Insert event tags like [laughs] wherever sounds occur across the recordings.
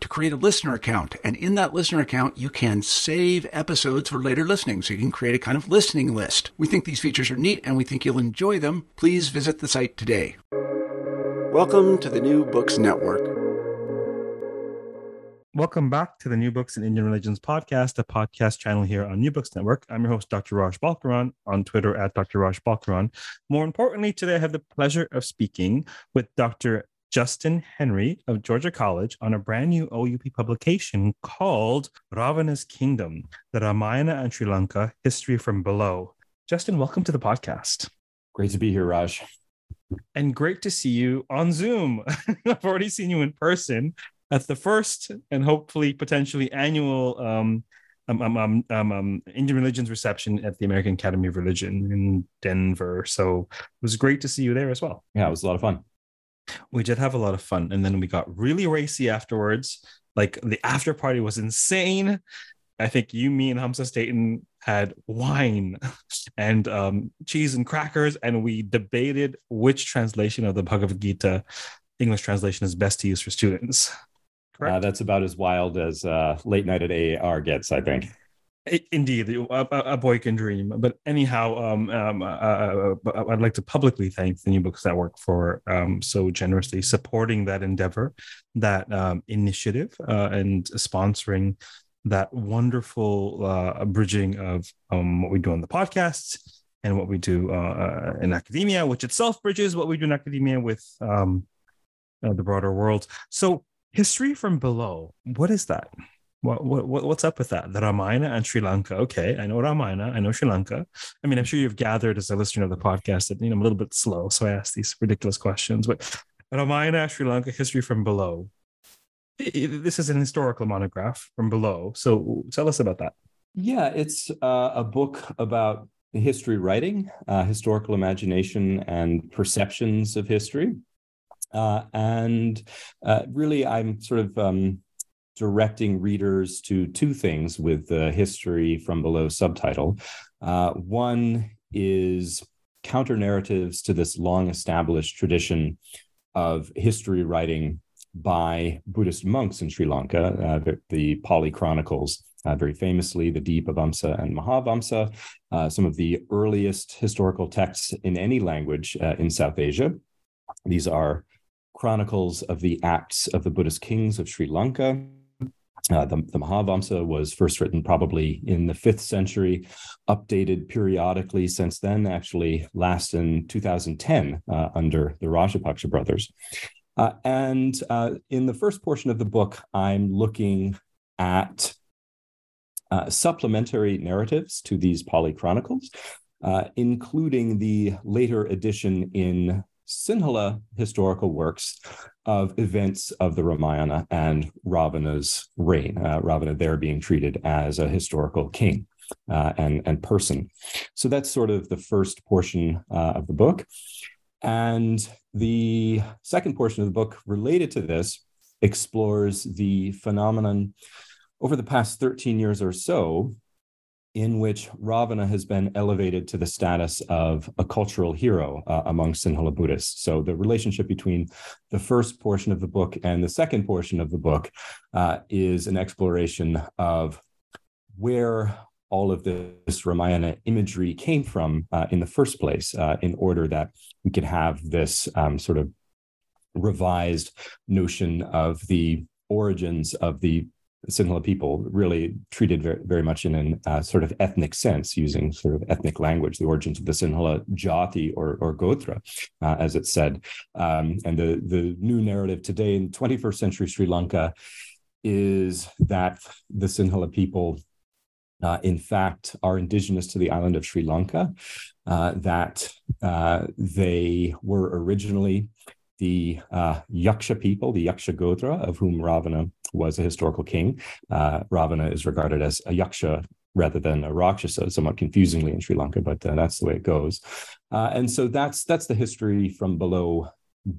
to create a listener account. And in that listener account, you can save episodes for later listening. So you can create a kind of listening list. We think these features are neat and we think you'll enjoy them. Please visit the site today. Welcome to the New Books Network. Welcome back to the New Books in Indian Religions podcast, a podcast channel here on New Books Network. I'm your host, Dr. Raj Balkaran, on Twitter at Dr. Raj Balkaran. More importantly, today I have the pleasure of speaking with Dr. Justin Henry of Georgia College on a brand new OUP publication called Ravana's Kingdom, the Ramayana and Sri Lanka History from Below. Justin, welcome to the podcast. Great to be here, Raj. And great to see you on Zoom. [laughs] I've already seen you in person at the first and hopefully potentially annual um, um, um, um, um, um, Indian religions reception at the American Academy of Religion in Denver. So it was great to see you there as well. Yeah, it was a lot of fun. We did have a lot of fun. And then we got really racy afterwards. Like the after party was insane. I think you, me, and Hamsa Stainton had wine [laughs] and um, cheese and crackers, and we debated which translation of the Bhagavad Gita, English translation, is best to use for students. Uh, that's about as wild as uh, late night at AAR gets, I think. Indeed, a, a, boy can dream. But anyhow, um, um, uh, uh, uh, I'd like to publicly thank the New Books Network for um, so generously supporting that endeavor, that um, initiative, uh, and sponsoring that wonderful uh, bridging of um, what we do on the podcast and what we do uh, in academia, which itself bridges what we do in academia with um, the broader world. So, history from below, what is that? What, what what's up with that? The Ramayana and Sri Lanka. Okay, I know Ramayana. I know Sri Lanka. I mean, I'm sure you've gathered as a listener of the podcast that you know I'm a little bit slow, so I ask these ridiculous questions. But Ramayana, Sri Lanka, history from below. This is an historical monograph from below. So tell us about that. Yeah, it's uh, a book about history writing, uh, historical imagination, and perceptions of history. Uh, and uh, really, I'm sort of um, directing readers to two things with the history from below subtitle. Uh, one is counter narratives to this long established tradition of history writing by Buddhist monks in Sri Lanka, uh, the, the, Pali Chronicles. Uh, very famously, the Dipavamsa and Mahavamsa, uh, some of the earliest historical texts in any language uh, in South Asia. These are chronicles of the acts of the Buddhist kings of Sri Lanka, uh, the, the Mahavamsa was first written probably in the fifth century, updated periodically since then, actually last in 2010 uh, under the Rajapaksa brothers. Uh, and uh, in the first portion of the book, I'm looking at uh, supplementary narratives to these Pali Chronicles, uh, including the later edition in Sinhala historical works of events of the Ramayana and Ravana's reign, uh, Ravana there being treated as a historical king uh, and, and person. So that's sort of the first portion uh, of the book. And the second portion of the book related to this explores the phenomenon over the past 13 years or so in which Ravana has been elevated to the status of a cultural hero uh, among Sinhala Buddhists. So the relationship between the first portion of the book and the second portion of the book uh, is an exploration of where all of this Ramayana imagery came from uh, in the first place, uh, in order that we could have this um, sort of revised notion of the origins of the Sinhala people, really treated very, very much in a uh, sort of ethnic sense, using sort of ethnic language, the origins of the Sinhala Jati or, or Gotra, uh, as it's said. Um, and the, the new narrative today in 21st century Sri Lanka is that the Sinhala people uh, in fact, are indigenous to the island of Sri Lanka, uh, that uh, they were originally the uh, Yaksha people, the Yaksha Gotra, of whom Ravana was a historical king. Uh, Ravana is regarded as a Yaksha rather than a Rakshasa, somewhat confusingly in Sri Lanka, but uh, that's the way it goes. and so that's that's the history from below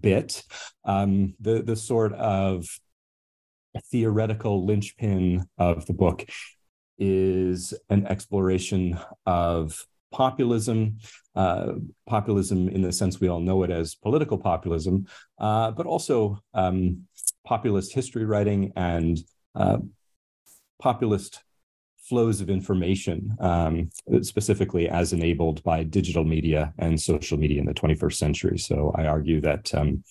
bit. Um, the the sort of theoretical linchpin of the book is an exploration of populism, uh, populism in the sense we all know it as political populism, uh, but also um, populist history writing and uh, populist flows of information, um, specifically as enabled by digital media and social media in the 21st century. So I argue that um,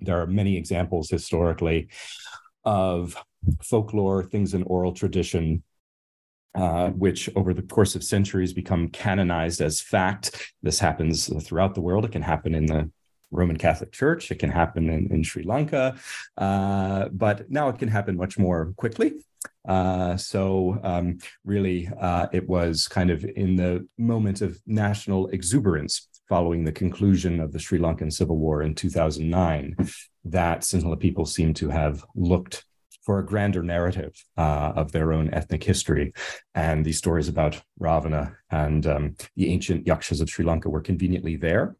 there are many examples historically of folklore, things in oral tradition uh, which over the course of centuries become canonized as fact. This happens throughout the world. It can happen in the Roman Catholic Church. It can happen in, in Sri Lanka, uh, but now it can happen much more quickly. Uh, so, um, really, uh, it was kind of in the moment of national exuberance following the conclusion of the Sri Lankan Civil War in 2009 that Sinhala people seem to have looked for a grander narrative uh, of their own ethnic history. And these stories about Ravana and um, the ancient yakshas of Sri Lanka were conveniently there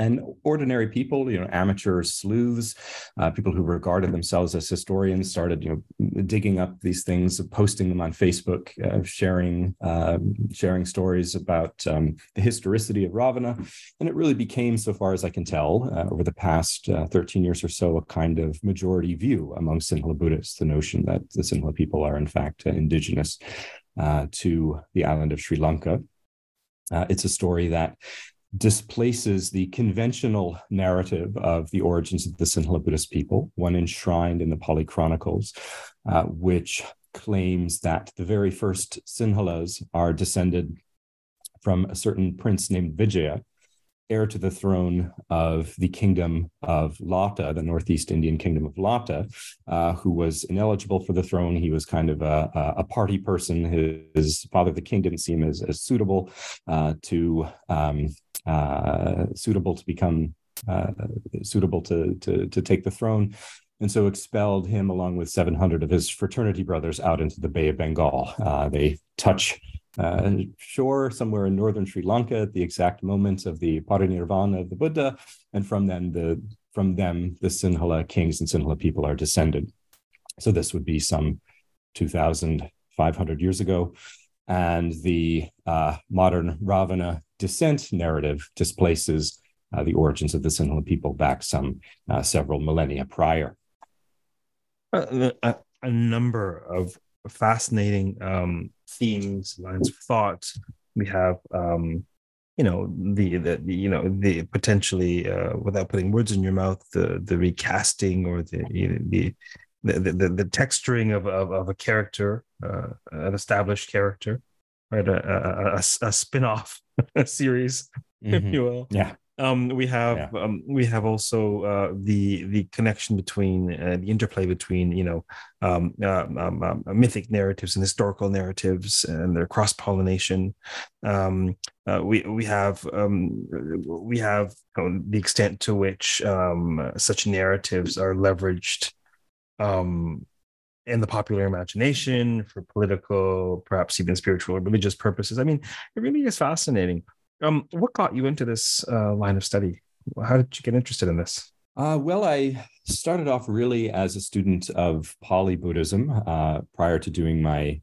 and ordinary people, you know, amateur sleuths, uh, people who regarded themselves as historians, started, you know, digging up these things, posting them on Facebook, uh, sharing uh, sharing stories about um, the historicity of Ravana, and it really became, so far as I can tell, uh, over the past uh, 13 years or so, a kind of majority view among Sinhala Buddhists, the notion that the Sinhala people are in fact indigenous uh, to the island of Sri Lanka. it's a story that displaces the conventional narrative of the origins of the Sinhala Buddhist people, one enshrined in the Pali Chronicles, uh, which claims that the very first Sinhalas are descended from a certain prince named Vijaya, heir to the throne of the kingdom of Lata, the Northeast Indian kingdom of Lata, uh, who was ineligible for the throne. He was kind of a, a party person. His, his, father, the king, didn't seem as, as suitable uh, to um, uh, suitable to become uh, suitable to, to to take the throne and so expelled him along with 700 of his fraternity brothers out into the Bay of Bengal. Uh, they touch uh, shore somewhere in northern Sri Lanka at the exact moment of the parinirvana of the Buddha, and from then the from them the Sinhala kings and Sinhala people are descended. So this would be some 2,500 years ago, and the uh, modern Ravana descent narrative displaces uh, the origins of the Sinhala people back some uh, several millennia prior. Uh, a, a number of fascinating um, themes, lines of thought. We have, um, you know, the, the, you know the potentially uh, without putting words in your mouth, the the recasting or the the the the, the texturing of, of, of a character, uh, an established character, right? A, a, a, a spin-off [laughs] series, mm-hmm. if you will. Yeah. Um, we have yeah. um, we have also uh, the the connection between uh, the interplay between you know um, uh, um, um, mythic narratives and historical narratives and their cross pollination. Um, uh, we we have we have the extent to which such narratives are leveraged in the popular imagination for political, perhaps even spiritual or religious purposes. I mean, it really is fascinating. Um, what got you into this uh, line of study? How did you get interested in this? Uh, well, I started off really as a student of Pali Buddhism uh, prior to doing my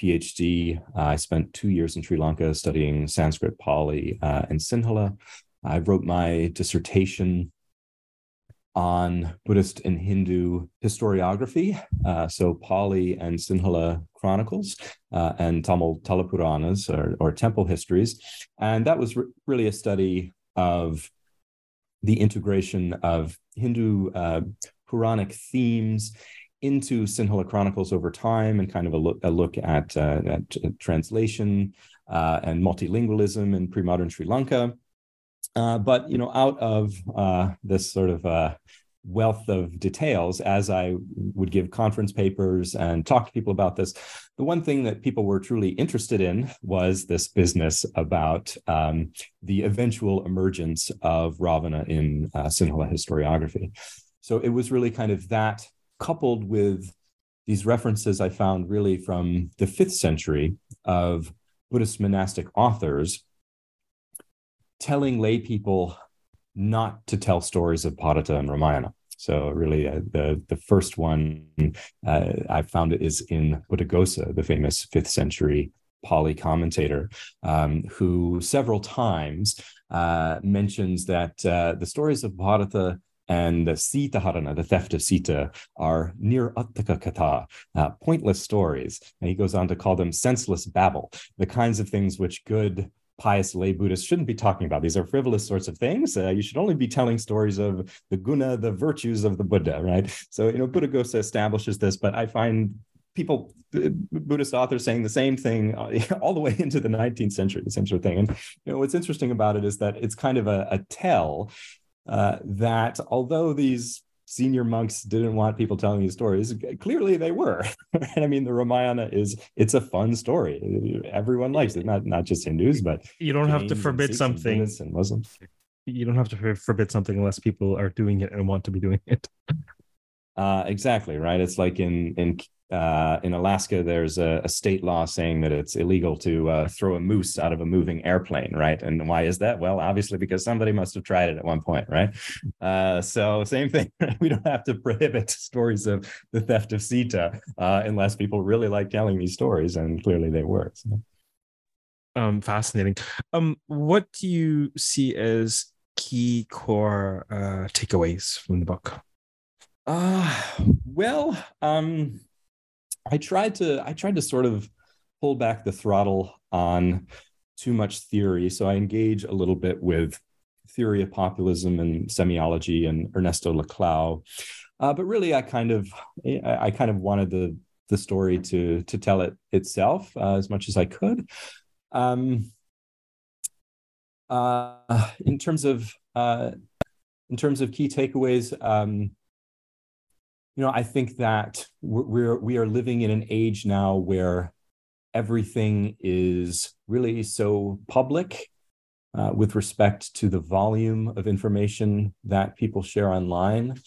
PhD, uh, I spent two years in Sri Lanka studying Sanskrit, Pali, uh, and Sinhala. I wrote my dissertation on Buddhist and Hindu historiography, uh, so Pali and Sinhala chronicles uh, and Tamil Talapuranas or, or temple histories. And that was re- really a study of the integration of Hindu uh, Puranic themes into Sinhala chronicles over time and kind of a look, a look at, uh, at translation uh, and multilingualism in pre-modern Sri Lanka. Uh, but you know, out of uh, this sort of uh, wealth of details, as I would give conference papers and talk to people about this, the one thing that people were truly interested in was this business about um, the eventual emergence of Ravana in uh, Sinhala historiography. So it was really kind of that coupled with these references I found really from the fifth century of Buddhist monastic authors telling lay people not to tell stories of Bharata and Ramayana. So really, uh, the the first one uh, I found it is in Buddhaghosa, the famous fifth century Pali commentator, um, who several times uh, mentions that uh, the stories of Bharata and the Sita Harana, the theft of Sita, are niraarthaka katha, uh, pointless stories. And he goes on to call them senseless babble, the kinds of things which good pious lay Buddhists shouldn't be talking about. These are frivolous sorts of things. Uh, you should only be telling stories of the guna, the virtues of the Buddha, right? So, you know, Buddhaghosa establishes this, but I find people, uh, Buddhist authors saying the same thing uh, [laughs] all the way into the 19th century, the same sort of thing. And, you know, what's interesting about it is that it's kind of a, a tell uh, that although these senior monks didn't want people telling these stories. Clearly, they were. [laughs] and I mean, the Ramayana is it's a fun story. Everyone likes it, not not just Hindus, but you don't have to forbid something and, and Muslims. You don't have to forbid something unless people are doing it and want to be doing it. [laughs] Uh, exactly right. It's like in in uh, in Alaska, there's a, a, state law saying that it's illegal to uh, throw a moose out of a moving airplane, right? And why is that? Well, obviously because somebody must have tried it at one point, right? Uh, so same thing. [laughs] we don't have to prohibit [laughs] stories of the theft of Sita uh, unless people really like telling these stories, and clearly they were. So. Um, fascinating. Um, what do you see as key core uh, takeaways from the book? Uh, [sighs] well, um, I tried to I tried to sort of pull back the throttle on too much theory. So I engage a little bit with theory of populism and semiology and Ernesto Laclau. Uh, but really, I kind of I kind of wanted the the story to to tell it itself uh, as much as I could. Um, uh, in terms of uh, in terms of key takeaways, um, you know, I think that we're we are living in an age now where everything is really so public uh, with respect to the volume of information that people share online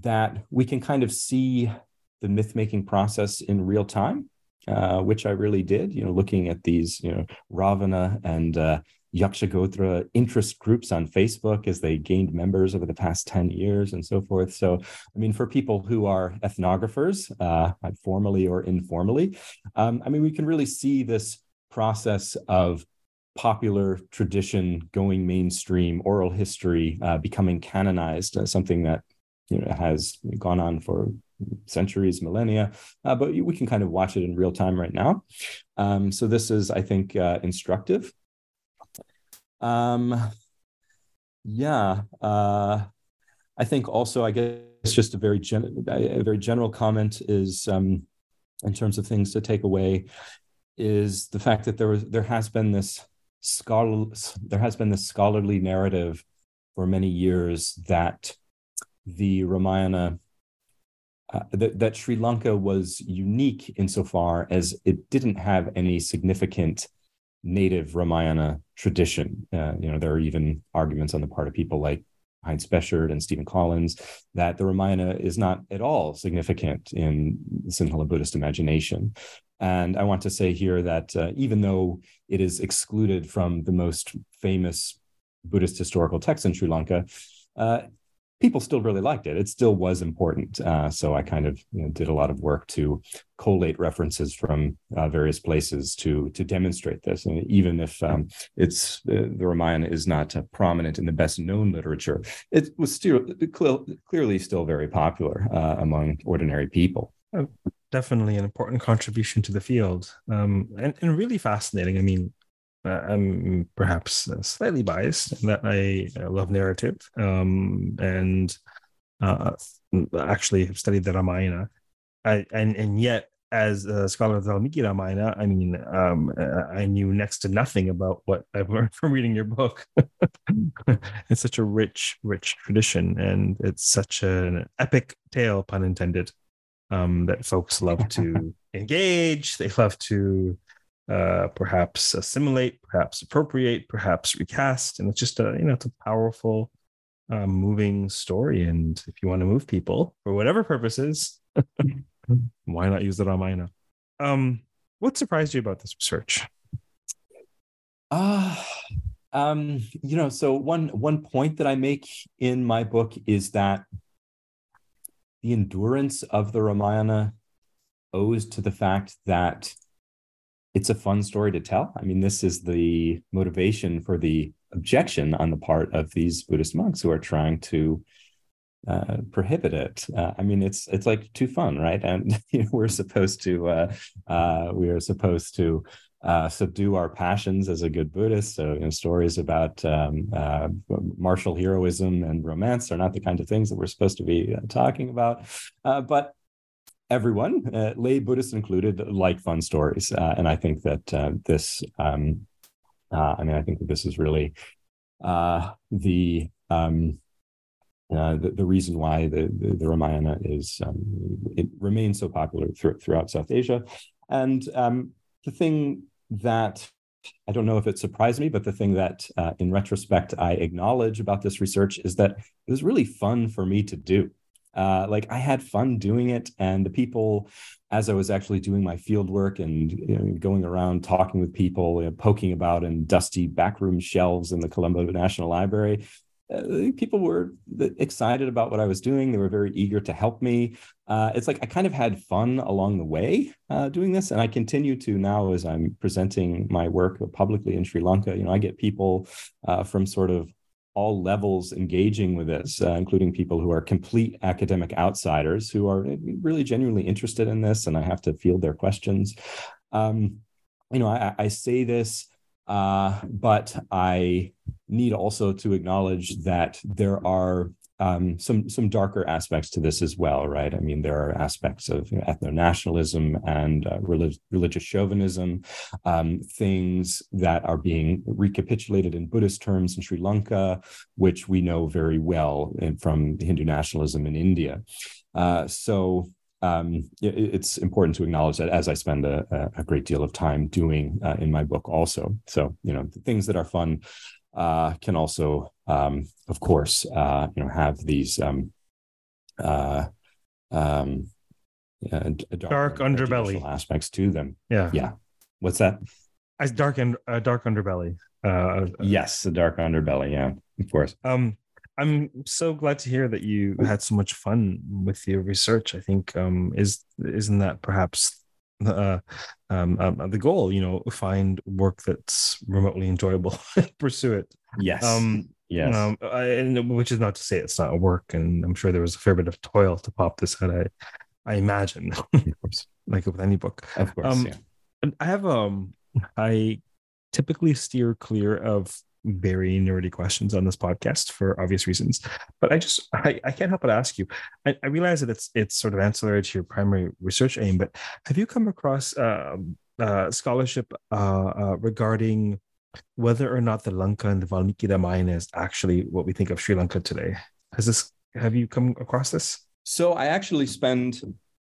that we can kind of see the myth making process in real time, uh, which I really did. You know, looking at these, you know, Ravana and uh, Yakshagotra interest groups on Facebook as they gained members over the past 10 years and so forth. So, I mean, for people who are ethnographers, uh, formally or informally, um, I mean, we can really see this process of popular tradition going mainstream, oral history uh, becoming canonized, uh, something that you know has gone on for centuries, millennia, uh, but we can kind of watch it in real time right now. Um, so this is, I think, uh, instructive. Um, yeah, uh, I think also, I guess, just a very gen- a very general comment is um, in terms of things to take away is the fact that there was there has been this scholar there has been this scholarly narrative for many years that the Ramayana uh, that, that Sri Lanka was unique insofar as it didn't have any significant native Ramayana tradition. Uh, you know, there are even arguments on the part of people like Heinz Bechert and Stephen Collins that the Ramayana is not at all significant in Sinhala Buddhist imagination. And I want to say here that uh, even though it is excluded from the most famous Buddhist historical texts in Sri Lanka, uh, people still really liked it. It still was important. Uh, so I kind of you know, did a lot of work to collate references from uh, various places to to demonstrate this. And even if um, it's uh, the Ramayana is not uh, prominent in the best known literature, it was still cl- clearly still very popular uh, among ordinary people. Oh, definitely an important contribution to the field, um, and, and really fascinating. I mean, uh, I'm perhaps slightly biased in that I love narrative um, and uh, actually have studied the Ramayana. I, and, and yet, as a scholar of the Valmiki Ramayana, I mean, um, I knew next to nothing about what I've [laughs] learned from reading your book. [laughs] it's such a rich, rich tradition, and it's such an epic tale, pun intended, um, that folks love to [laughs] engage. They love to uh, perhaps assimilate, perhaps appropriate, perhaps recast, and it's just a you know it's a powerful, uh, moving story. And if you want to move people for whatever purposes, [laughs] why not use the Ramayana? Um, what surprised you about this research? Ah. Uh, um, you know, so one one point that I make in my book is that the endurance of the Ramayana owes to the fact that it's a fun story to tell. I mean, this is the motivation for the objection on the part of these Buddhist monks who are trying to uh, prohibit it. Uh, I mean, it's it's like too fun, right? And [laughs] you know, we're supposed to uh, uh we are supposed to uh, subdue our passions as a good Buddhist. So, you know, stories about um, uh, martial heroism and romance are not the kinds of things that we're supposed to be talking about. but everyone, uh, lay Buddhists included, like fun stories. Uh, and I think that uh, this, um, uh, I mean, I think that this is really uh, the, um, uh, the, the reason why the, the, the Ramayana is um, it remains so popular th- throughout South Asia, and um, the thing that I don't know if it surprised me, but the thing that, in retrospect, I acknowledge about this research is that it was really fun for me to do uh, like I had fun doing it, and the people, as I was actually doing my field work and you know, going around talking with people, you know, poking about in dusty backroom shelves in the Colombo National Library, uh, people were excited about what I was doing. They were very eager to help me. Uh, it's like I kind of had fun along the way uh, doing this, and I continue to now as I'm presenting my work publicly in Sri Lanka. You know, I get people uh, from sort of all levels engaging with this, uh, including people who are complete academic outsiders who are really genuinely interested in this, and I have to field their questions. Um, you know, I, I say this, uh, but I need also to acknowledge that there are um, some some darker aspects to this as well, right? I mean, there are aspects of you know, ethno nationalism and uh, relig- religious chauvinism, um, things that are being recapitulated in Buddhist terms in Sri Lanka, which we know very well from Hindu nationalism in India. Uh, so um, it, it's important to acknowledge that as I spend a, a great deal of time doing uh, in my book, also. So you know, the things that are fun uh, can also, um, of course, uh, you know, have these um, uh, um, dark, dark underbelly aspects to them. Yeah, yeah. What's that? As dark and uh, dark underbelly. Uh, uh, yes, the dark underbelly. Yeah, of course. Um, I'm so glad to hear that you had so much fun with your research. I think um, is isn't that perhaps uh, um, um, the goal you know find work that's remotely enjoyable [laughs] pursue it yes um yes um, I, and which is not to say it's not a work and i'm sure there was a fair bit of toil to pop this out i i imagine of [laughs] course, like with any book of course um, yeah. i have um i typically steer clear of very nerdy questions on this podcast for obvious reasons. But I just I, I can't help but ask you. I, I realize that it's it's sort of ancillary to your primary research aim, but have you come across uh, uh, scholarship uh, uh regarding whether or not the Lanka and the Valmiki Ramayana is actually what we think of Sri Lanka today? Has this have you come across this? So I actually spend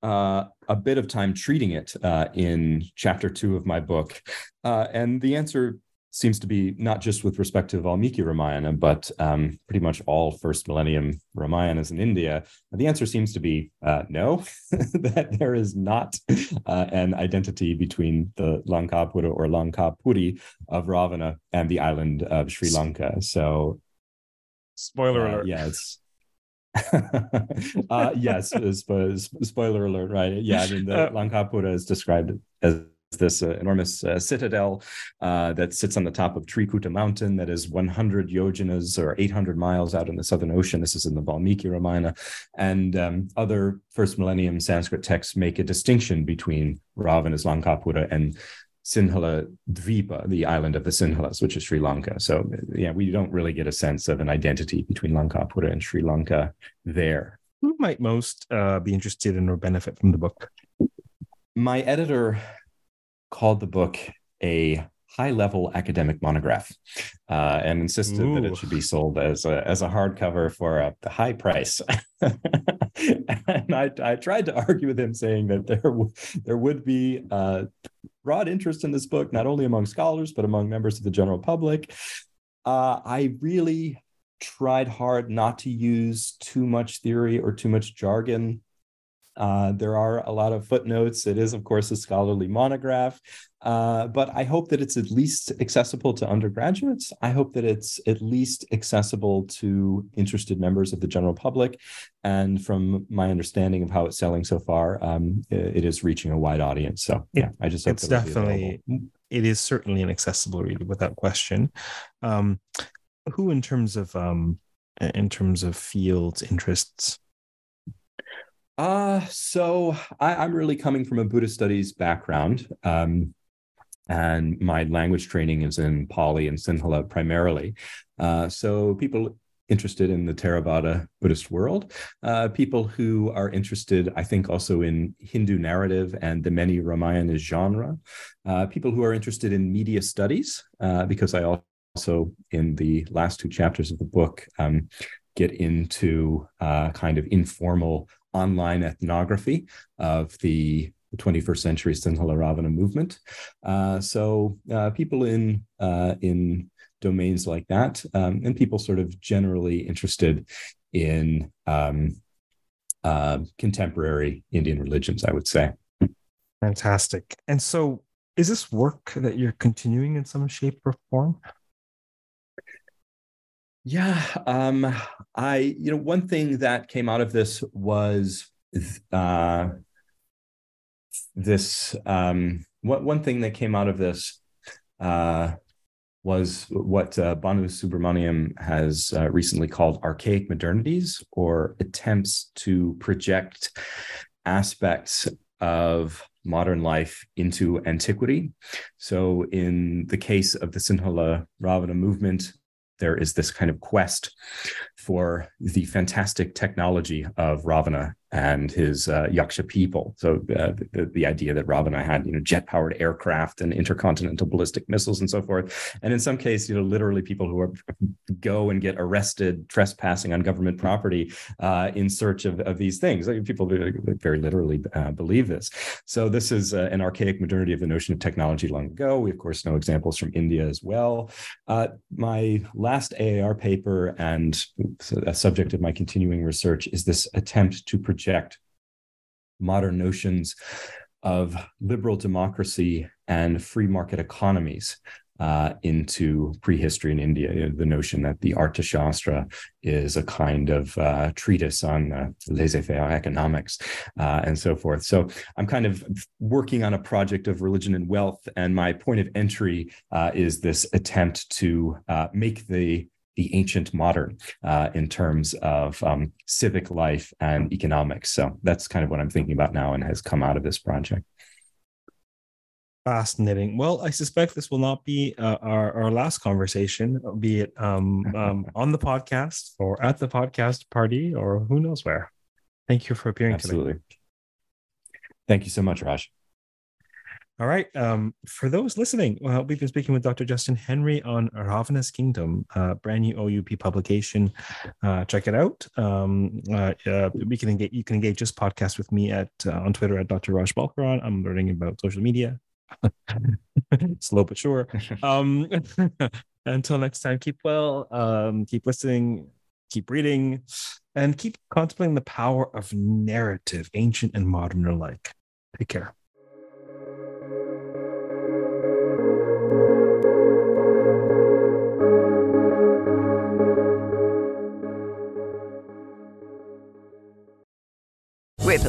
uh, a bit of time treating it uh, in chapter two of my book. Uh, and the answer seems to be not just with respect to Valmiki Ramayana, but um, pretty much all first millennium Ramayanas in India. The answer seems to be uh, no, [laughs] that there is not uh, an identity between the Lankapura or Lankapuri of Ravana and the island of Sri Lanka. So, spoiler uh, alert. Yeah, it's [laughs] uh, yes, spoiler alert, right? Yeah, I mean, the uh, Lankapura is described as this uh, enormous uh, citadel uh, that sits on the top of Trikuta mountain that is 100 yojanas or 800 miles out in the Southern Ocean. This is in the Valmiki Ramayana. And um, other first millennium Sanskrit texts make a distinction between Ravana's Lankapura and Sinhala Dvipa, the island of the Sinhalas, which is Sri Lanka. So, yeah, we don't really get a sense of an identity between Lankapura and Sri Lanka there. Who might most uh, be interested in or benefit from the book? My editor called the book a high level academic monograph uh, and insisted Ooh. that it should be sold as a, as a hardcover for a, high price. [laughs] and I, I tried to argue with him saying that there, w- there would be uh, broad interest in this book, not only among scholars, but among members of the general public. Uh, I really tried hard not to use too much theory or too much jargon uh, there are a lot of footnotes. It is, of course, a scholarly monograph, uh, but I hope that it's at least accessible to undergraduates. I hope that it's at least accessible to interested members of the general public. And from my understanding of how it's selling so far, um, it is reaching a wide audience. So, yeah, I just hope it's definitely, it is certainly an accessible read without question. Um, who, in terms of, um, in terms of fields, interests, uh, so I, am really coming from a Buddhist studies background. Um, and my language training is in Pali and Sinhala primarily. Uh, so people interested in the Theravada Buddhist world, uh, people who are interested, I think, also in Hindu narrative and the many Ramayana genre, uh, people who are interested in media studies, uh, because I also, in the last two chapters of the book, um, get into uh, kind of informal online ethnography of the 21st century Sinhala Ravana movement. Uh, so uh, people in uh, in domains like that, um, and people sort of generally interested in um, uh, contemporary Indian religions, I would say. Fantastic. And so, is this work that you're continuing in some shape or form? Yeah, um, I you know one thing that came out of this was uh, this um, what one thing that came out of this uh, was what uh, Banu Subramaniam has uh, recently called archaic modernities or attempts to project aspects of modern life into antiquity. So, in the case of the Sinhala Ravana movement, there is this kind of quest for the fantastic technology of Ravana and his uh, Yaksha people. So uh, the, the idea that Ravana had, you know, jet-powered aircraft and intercontinental ballistic missiles and so forth. And in some cases, you know, literally people who are, go and get arrested trespassing on government property uh, in search of, of these things. Like people very literally uh, believe this. So this is uh, an archaic modernity of the notion of technology long ago. We of course know examples from India as well. Uh, my last AAR paper and a subject of my continuing research is this attempt to project project modern notions of liberal democracy and free market economies uh, into prehistory in India. The notion that the Arthashastra is a kind of uh, treatise on uh, laissez-faire economics uh, and so forth. So I'm kind of working on a project of religion and wealth, and my point of entry uh, is this attempt to uh, make the the ancient modern uh, in terms of um, civic life and economics. So that's kind of what I'm thinking about now and has come out of this project. Fascinating. Well, I suspect this will not be uh, our, our last conversation, be it um, um, [laughs] on the podcast or at the podcast party or who knows where. Thank you for appearing Absolutely. today. Thank you so much, Raj. All right. Um, for those listening, well, we've been speaking with Dr. Justin Henry on Ravana's Kingdom, uh, brand new OUP publication. Uh, check it out. Um, uh, uh, we can engage. You can engage this podcast with me at uh, on Twitter at Dr. Raj Balkaran. I'm learning about social media. [laughs] Slow but sure. [laughs] Um, [laughs] until next time, keep well. Um, keep listening. Keep reading, and keep contemplating the power of narrative, ancient and modern alike. Take care.